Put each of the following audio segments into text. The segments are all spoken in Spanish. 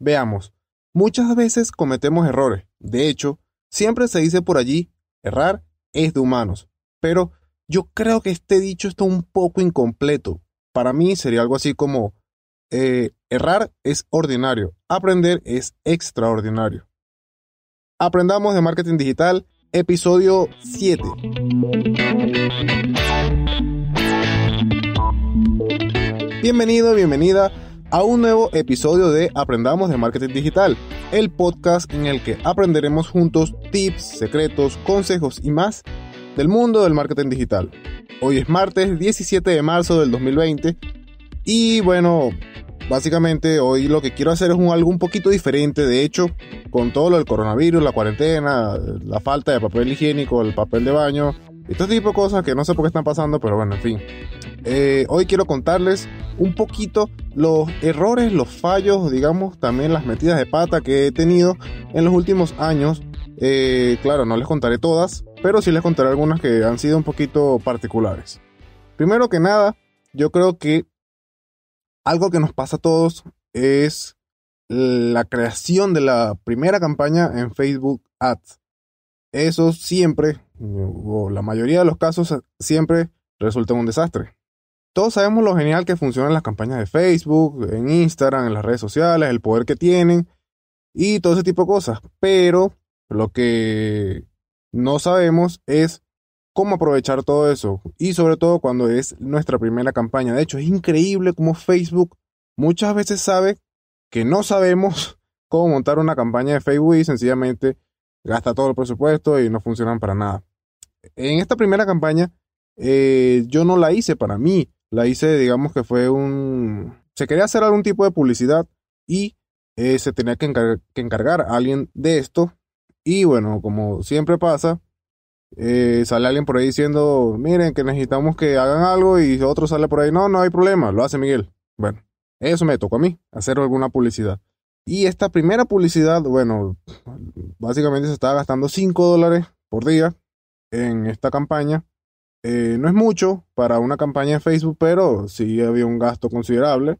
Veamos, muchas veces cometemos errores. De hecho, siempre se dice por allí, errar es de humanos. Pero yo creo que este dicho está un poco incompleto. Para mí sería algo así como, eh, errar es ordinario, aprender es extraordinario. Aprendamos de marketing digital, episodio 7. Bienvenido, bienvenida a un nuevo episodio de Aprendamos de Marketing Digital, el podcast en el que aprenderemos juntos tips, secretos, consejos y más del mundo del marketing digital. Hoy es martes 17 de marzo del 2020 y bueno, básicamente hoy lo que quiero hacer es un, algo un poquito diferente. De hecho, con todo lo del coronavirus, la cuarentena, la falta de papel higiénico, el papel de baño, este tipo de cosas que no sé por qué están pasando, pero bueno, en fin. Eh, hoy quiero contarles un poquito los errores, los fallos, digamos, también las metidas de pata que he tenido en los últimos años. Eh, claro, no les contaré todas, pero sí les contaré algunas que han sido un poquito particulares. Primero que nada, yo creo que algo que nos pasa a todos es la creación de la primera campaña en Facebook Ads. Eso siempre, o la mayoría de los casos, siempre resulta un desastre. Todos sabemos lo genial que funcionan las campañas de Facebook, en Instagram, en las redes sociales, el poder que tienen y todo ese tipo de cosas. Pero lo que no sabemos es cómo aprovechar todo eso. Y sobre todo cuando es nuestra primera campaña. De hecho, es increíble cómo Facebook muchas veces sabe que no sabemos cómo montar una campaña de Facebook y sencillamente gasta todo el presupuesto y no funcionan para nada. En esta primera campaña eh, yo no la hice para mí, la hice, digamos que fue un... Se quería hacer algún tipo de publicidad y eh, se tenía que, encargar a alguien de esto. Y bueno, como siempre pasa, eh, sale alguien por ahí diciendo, miren que necesitamos que hagan algo y otro sale por ahí, no, no hay problema, lo hace Miguel. Bueno, eso me tocó a mí, hacer alguna publicidad. Y esta primera publicidad, bueno, básicamente se estaba gastando 5 dólares por día en esta campaña. Eh, no es mucho para una campaña de Facebook, pero sí había un gasto considerable.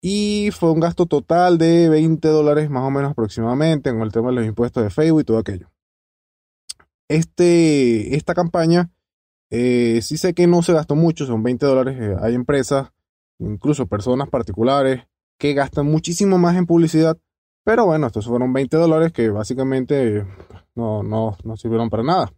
Y fue un gasto total de 20 dólares más o menos aproximadamente en el tema de los impuestos de Facebook y todo aquello. Este, esta campaña eh, sí sé que no se gastó mucho, son 20 dólares. Eh, hay empresas, incluso personas particulares, que gastan muchísimo más en publicidad. Pero bueno, estos fueron 20 dólares que básicamente no, no, no sirvieron para nada.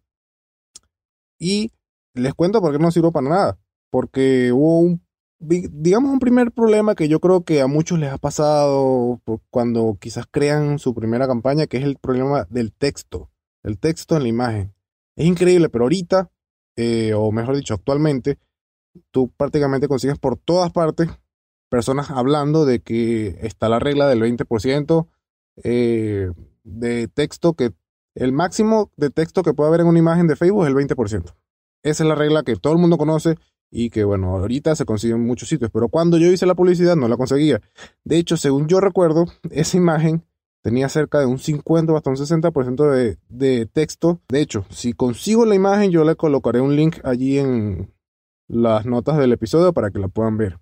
Y les cuento por qué no sirvo para nada. Porque hubo un, digamos, un primer problema que yo creo que a muchos les ha pasado cuando quizás crean su primera campaña, que es el problema del texto. El texto en la imagen. Es increíble, pero ahorita, eh, o mejor dicho, actualmente, tú prácticamente consigues por todas partes personas hablando de que está la regla del 20% eh, de texto que el máximo de texto que puede haber en una imagen de Facebook es el 20%. Esa es la regla que todo el mundo conoce y que, bueno, ahorita se consigue en muchos sitios, pero cuando yo hice la publicidad no la conseguía. De hecho, según yo recuerdo, esa imagen tenía cerca de un 50 o hasta un 60% de, de texto. De hecho, si consigo la imagen, yo le colocaré un link allí en las notas del episodio para que la puedan ver.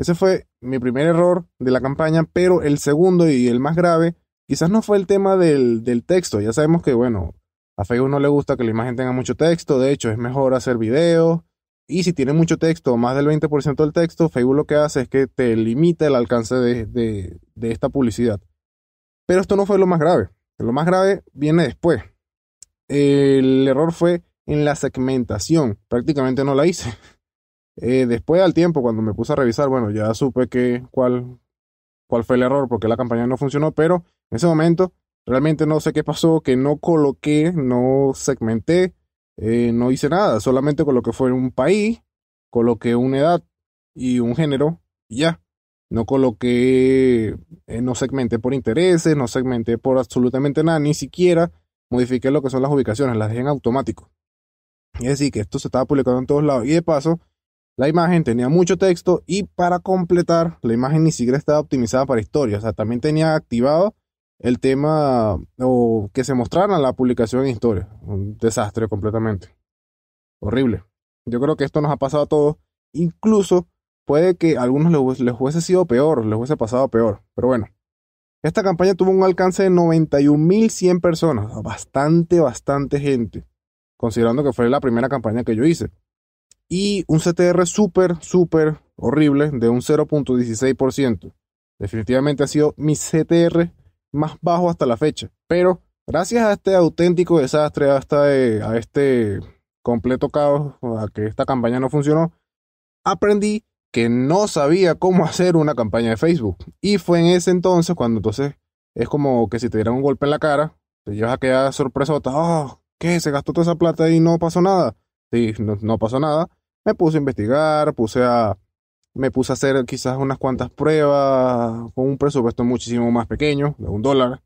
Ese fue mi primer error de la campaña, pero el segundo y el más grave, quizás no fue el tema del, del texto. Ya sabemos que, bueno, a Facebook no le gusta que la imagen tenga mucho texto, de hecho es mejor hacer videos. Y si tiene mucho texto, más del 20% del texto, Facebook lo que hace es que te limita el alcance de, esta publicidad. Pero esto no fue lo más grave. Lo más grave viene después. El error fue en la segmentación. Prácticamente no la hice. Eh, después al tiempo, cuando me puse a revisar, bueno, ya supe que cuál, cuál fue el error, porque la campaña no funcionó, pero en ese momento Realmente no sé qué pasó, que no coloqué, no segmenté, eh, no hice nada. Solamente coloqué fue un país, coloqué una edad y un género y ya. No coloqué, eh, no segmenté por intereses, no segmenté por absolutamente nada, ni siquiera modifiqué lo que son las ubicaciones, las dejé en automático. Es decir, que esto se estaba publicando en todos lados. Y de paso, la imagen tenía mucho texto y para completar, la imagen ni siquiera estaba optimizada para historia. O sea, también tenía activado el tema o que se mostrara la publicación en historia. Un desastre completamente. Horrible. Yo creo que esto nos ha pasado a todos. Incluso puede que a algunos les, hubiese sido peor, les hubiese pasado peor. Pero bueno, Esta campaña tuvo un alcance de 91.100 personas, bastante, bastante gente, considerando que fue la primera campaña que yo hice. Y un CTR súper, súper horrible de un 0.16%. Definitivamente ha sido mi CTR más bajo hasta la fecha. Pero gracias a este auténtico desastre, hasta a este completo caos, a que esta campaña no funcionó, aprendí que no sabía cómo hacer una campaña de Facebook. Y fue en ese entonces cuando entonces es como que si te dieran un golpe en la cara, te llevas a quedar sorpresota, oh, ¿qué? Se gastó toda esa plata y no pasó nada. Sí, no, pasó nada. Me puse a investigar, puse a, me puse a hacer quizás unas cuantas pruebas con un presupuesto muchísimo más pequeño, de un dólar,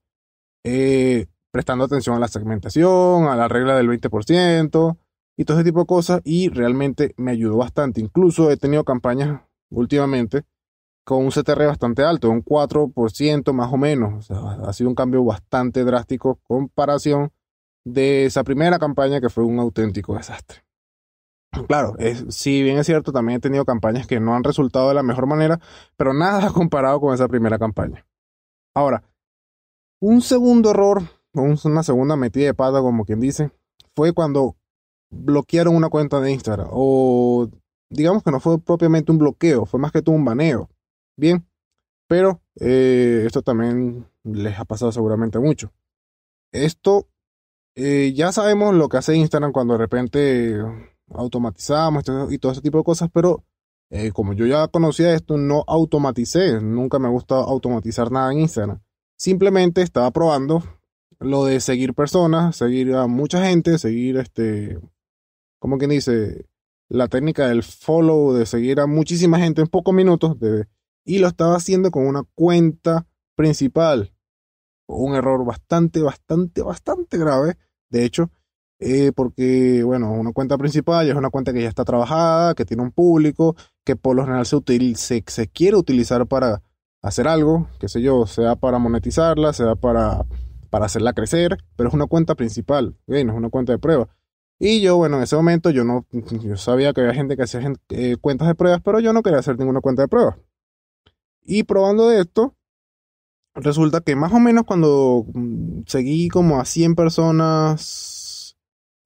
eh, prestando atención a la segmentación, a la regla del 20%, y todo ese tipo de cosas y realmente me ayudó bastante. Incluso he tenido campañas últimamente con un CTR bastante alto, un 4% más o menos. ha sido un cambio bastante drástico comparación de esa primera campaña que fue un auténtico desastre. Claro, es, si bien es cierto, también he tenido campañas que no han resultado de la mejor manera, pero nada comparado con esa primera campaña. Ahora, un segundo error, una segunda metida de pata, como quien dice, fue cuando bloquearon una cuenta de Instagram. O digamos que no fue propiamente un bloqueo, fue más que todo un baneo. Bien, pero eh, esto también les ha pasado seguramente mucho. Esto, eh, ya sabemos lo que hace Instagram cuando de repente automatizamos y todo ese tipo de cosas, pero eh, como yo ya conocía esto, no automaticé. Nunca me gusta automatizar nada en Instagram. Simplemente estaba probando lo de seguir personas, seguir a mucha gente, seguir este como quien dice, la técnica del follow, de seguir a muchísima gente en pocos minutos, y lo estaba haciendo con una cuenta principal. Un error bastante, bastante, bastante grave. De hecho, eh, porque, bueno, una cuenta principal es una cuenta que ya está trabajada, que tiene un público, que por lo general se, se, se quiere utilizar para hacer algo, qué sé yo, sea para monetizarla, sea para, para hacerla crecer, pero es una cuenta principal, no es una cuenta de prueba. Y yo, bueno, en ese momento yo no, yo sabía que había gente que hacía eh, cuentas de pruebas, pero yo no quería hacer ninguna cuenta de pruebas. Y probando de esto, resulta que más o menos cuando mm, seguí como a 100 personas,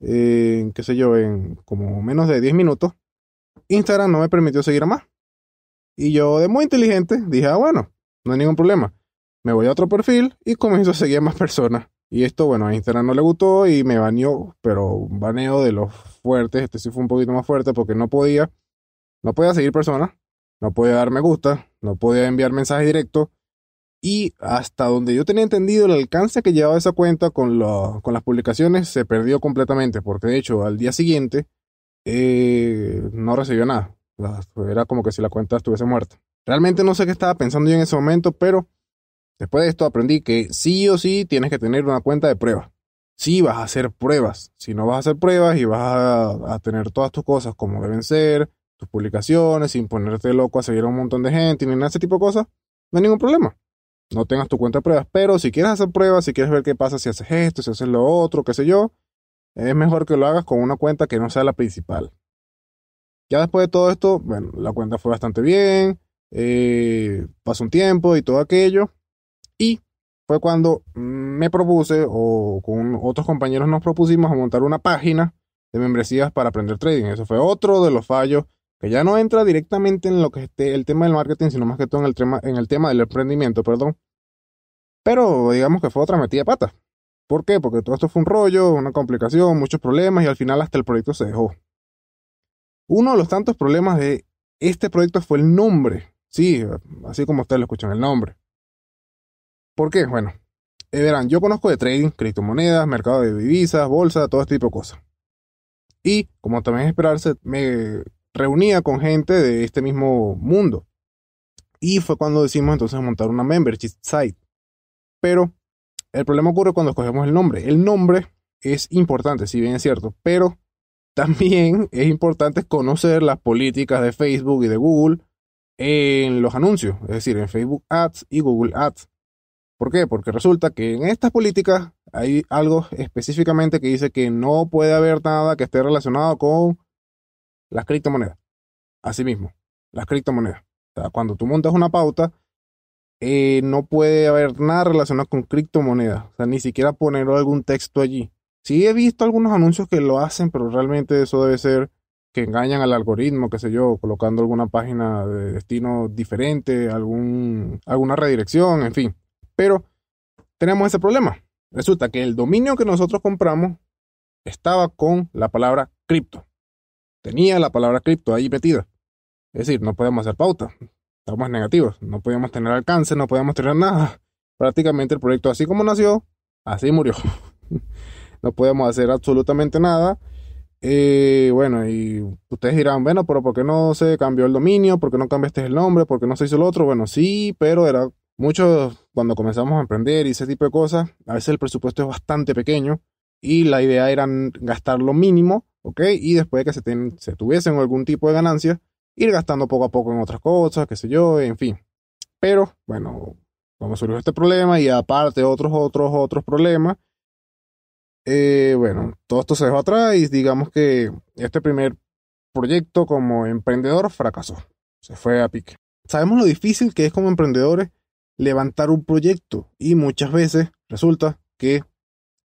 eh, qué sé yo, en como menos de 10 minutos, Instagram no me permitió seguir a más. Y yo, de muy inteligente, dije, ah, bueno, no hay ningún problema. Me voy a otro perfil y comienzo a seguir a más personas. Y esto, bueno, a Instagram no le gustó y me baneó, pero un baneo de los fuertes. Este sí fue un poquito más fuerte porque no podía, no podía seguir personas, no podía dar me gusta, no podía enviar mensajes directos. Y hasta donde yo tenía entendido el alcance que llevaba esa cuenta con, las publicaciones se perdió completamente, porque de hecho al día siguiente eh, no recibió nada. Era como que si la cuenta estuviese muerta. Realmente no sé qué estaba pensando yo en ese momento, pero Después de esto aprendí que sí o sí tienes que tener una cuenta de pruebas. Sí vas a hacer pruebas. Si no vas a hacer pruebas y vas a, tener todas tus cosas como deben ser, tus publicaciones, sin ponerte loco a seguir a un montón de gente ni nada ese tipo de cosas, no hay ningún problema. No tengas tu cuenta de pruebas. Pero si quieres hacer pruebas, si quieres ver qué pasa si haces esto, si haces lo otro, qué sé yo, es mejor que lo hagas con una cuenta que no sea la principal. Ya después de todo esto, bueno, la cuenta fue bastante bien, eh, pasó un tiempo y todo aquello, y fue cuando me propuse, o con otros compañeros nos propusimos a montar una página de membresías para aprender trading. Eso fue otro de los fallos que ya no entra directamente en lo que esté el tema del marketing, sino más que todo en el tema, en el tema del emprendimiento, perdón. Pero digamos que fue otra metida de pata. ¿Por qué? Porque todo esto fue un rollo, una complicación, muchos problemas y al final hasta el proyecto se dejó. Uno de los tantos problemas de este proyecto fue el nombre. Sí, así como ustedes lo escuchan, el nombre. ¿Por qué? Bueno, eh, verán, yo conozco de trading, criptomonedas, mercado de divisas, bolsa, todo este tipo de cosas. Y, como también es esperarse, me reunía con gente de este mismo mundo. Y fue cuando decidimos entonces montar una membership site. Pero el problema ocurre cuando escogemos el nombre. El nombre es importante, si bien es cierto, pero también es importante conocer las políticas de Facebook y de Google en los anuncios, es decir, en Facebook Ads y Google Ads. ¿Por qué? Porque resulta que en estas políticas hay algo específicamente que dice que no puede haber nada que esté relacionado con las criptomonedas. Asimismo, las criptomonedas. O sea, cuando tú montas una pauta, eh, no puede haber nada relacionado con criptomonedas. O sea, ni siquiera poner algún texto allí. Sí he visto algunos anuncios que lo hacen, pero realmente eso debe ser que engañan al algoritmo, qué sé yo, colocando alguna página de destino diferente, algún, alguna redirección, en fin. Pero tenemos ese problema. Resulta que el dominio que nosotros compramos estaba con la palabra cripto. Tenía la palabra cripto ahí metida. Es decir, no podemos hacer pauta. Estamos negativos. No podíamos tener alcance, no podíamos tener nada. Prácticamente el proyecto así como nació, así murió. no podemos hacer absolutamente nada. Eh, bueno, y ustedes dirán, bueno, pero ¿por qué no se cambió el dominio? ¿Por qué no cambiaste el nombre? ¿Por qué no se hizo el otro? Bueno, sí, pero era mucho cuando comenzamos a emprender y ese tipo de cosas. A veces el presupuesto es bastante pequeño y la idea era gastar lo mínimo, ¿ok? Y después de que se, se tuviesen algún tipo de ganancia, ir gastando poco a poco en otras cosas, qué sé yo, en fin. Pero, bueno, como surgió este problema y aparte otros, otros, otros problemas, eh, bueno, todo esto se dejó atrás y digamos que este primer proyecto como emprendedor fracasó. Se fue a pique. Sabemos lo difícil que es como emprendedores levantar un proyecto y muchas veces resulta que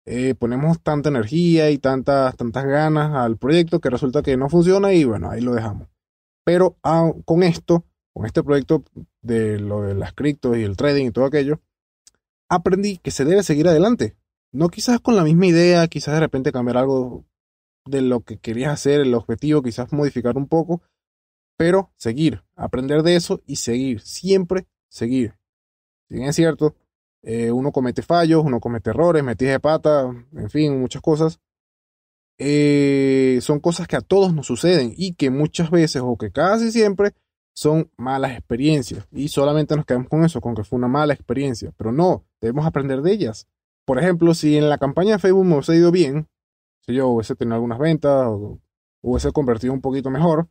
eh, ponemos tanta energía y tantas, tantas ganas al proyecto que resulta que no funciona y bueno, ahí lo dejamos. Pero ah, con esto, con este proyecto de lo de las criptos y el trading y todo aquello, aprendí que se debe seguir adelante. No quizás con la misma idea, quizás de repente cambiar algo de lo que querías hacer, el objetivo, quizás modificar un poco, pero seguir, aprender de eso y seguir, siempre seguir. Si bien es cierto, eh, uno comete fallos, uno comete errores, metidas de pata, en fin, muchas cosas. Eh, son cosas que a todos nos suceden y que muchas veces o que casi siempre son malas experiencias y solamente nos quedamos con eso, con que fue una mala experiencia, pero no, debemos aprender de ellas. Por ejemplo, si en la campaña de Facebook me hubiese ido bien, si yo hubiese tenido algunas ventas o hubiese convertido un poquito mejor,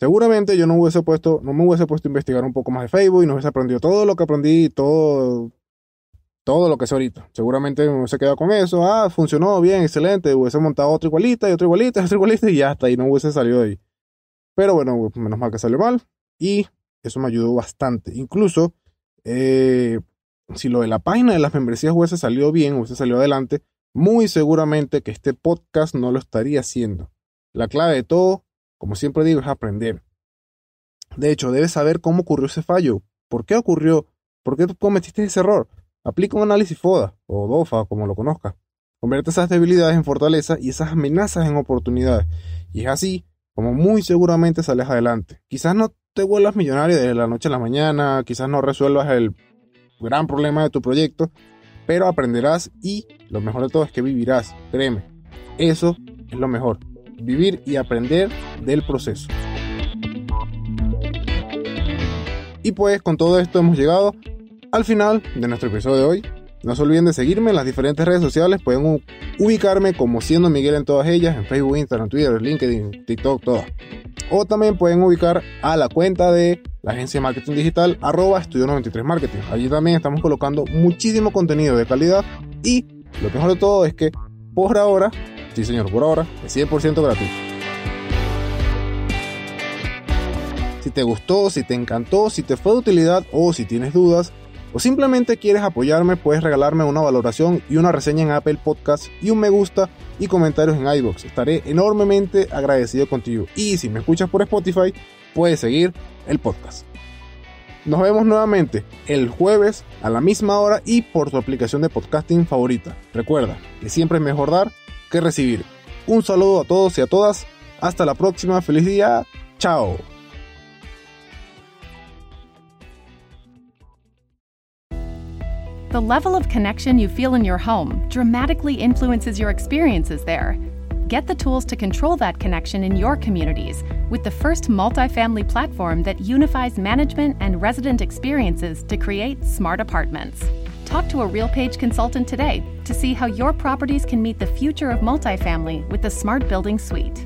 seguramente yo no hubiese puesto, no me hubiese puesto a investigar un poco más de Facebook y no hubiese aprendido todo lo que aprendí, todo todo lo que es ahorita. Seguramente me hubiese quedado con eso. Ah, funcionó bien, excelente. Hubiese montado otra igualita y otra igualita y otra igualita y ya hasta ahí no hubiese salido de ahí. Pero bueno, menos mal que salió mal y eso me ayudó bastante. Incluso, eh, si lo de la página de las membresías hubiese salido bien, hubiese salido adelante, muy seguramente que este podcast no lo estaría haciendo. La clave de todo, como siempre digo, es aprender. De hecho, debes saber cómo ocurrió ese fallo. ¿Por qué ocurrió? ¿Por qué cometiste ese error? Aplica un análisis FODA o DOFA, como lo conozca. Convierte esas debilidades en fortaleza y esas amenazas en oportunidades. Y es así como muy seguramente sales adelante. Quizás no te vuelvas millonario de la noche a la mañana, quizás no resuelvas el gran problema de tu proyecto, pero aprenderás y lo mejor de todo es que vivirás, créeme. Eso es lo mejor, vivir y aprender del proceso. Y pues con todo esto hemos llegado al final de nuestro episodio de hoy. No se olviden de seguirme en las diferentes redes sociales. Pueden ubicarme como siendo Miguel en todas ellas, en Facebook, Instagram, Twitter, LinkedIn, TikTok, todas. O también pueden ubicar a la cuenta de la agencia de marketing digital, arroba estudio 93 marketing. Allí también estamos colocando muchísimo contenido de calidad y lo mejor de todo es que por ahora, sí señor, por ahora, es 100% gratuito. Si te gustó, si te encantó, si te fue de utilidad o si tienes dudas, o simplemente quieres apoyarme, puedes regalarme una valoración y una reseña en Apple Podcast y un me gusta y comentarios en iBox. Estaré enormemente agradecido contigo. Y si me escuchas por Spotify, puedes seguir el podcast. Nos vemos nuevamente el jueves a la misma hora y por tu aplicación de podcasting favorita. Recuerda que siempre es mejor dar que recibir. Un saludo a todos y a todas. Hasta la próxima. Feliz día. Chao. The level of connection you feel in your home dramatically influences your experiences there. Get the tools to control that connection in your communities with the first multifamily platform that unifies management and resident experiences to create smart apartments. Talk to a RealPage consultant today to see how your properties can meet the future of multifamily with the Smart Building Suite.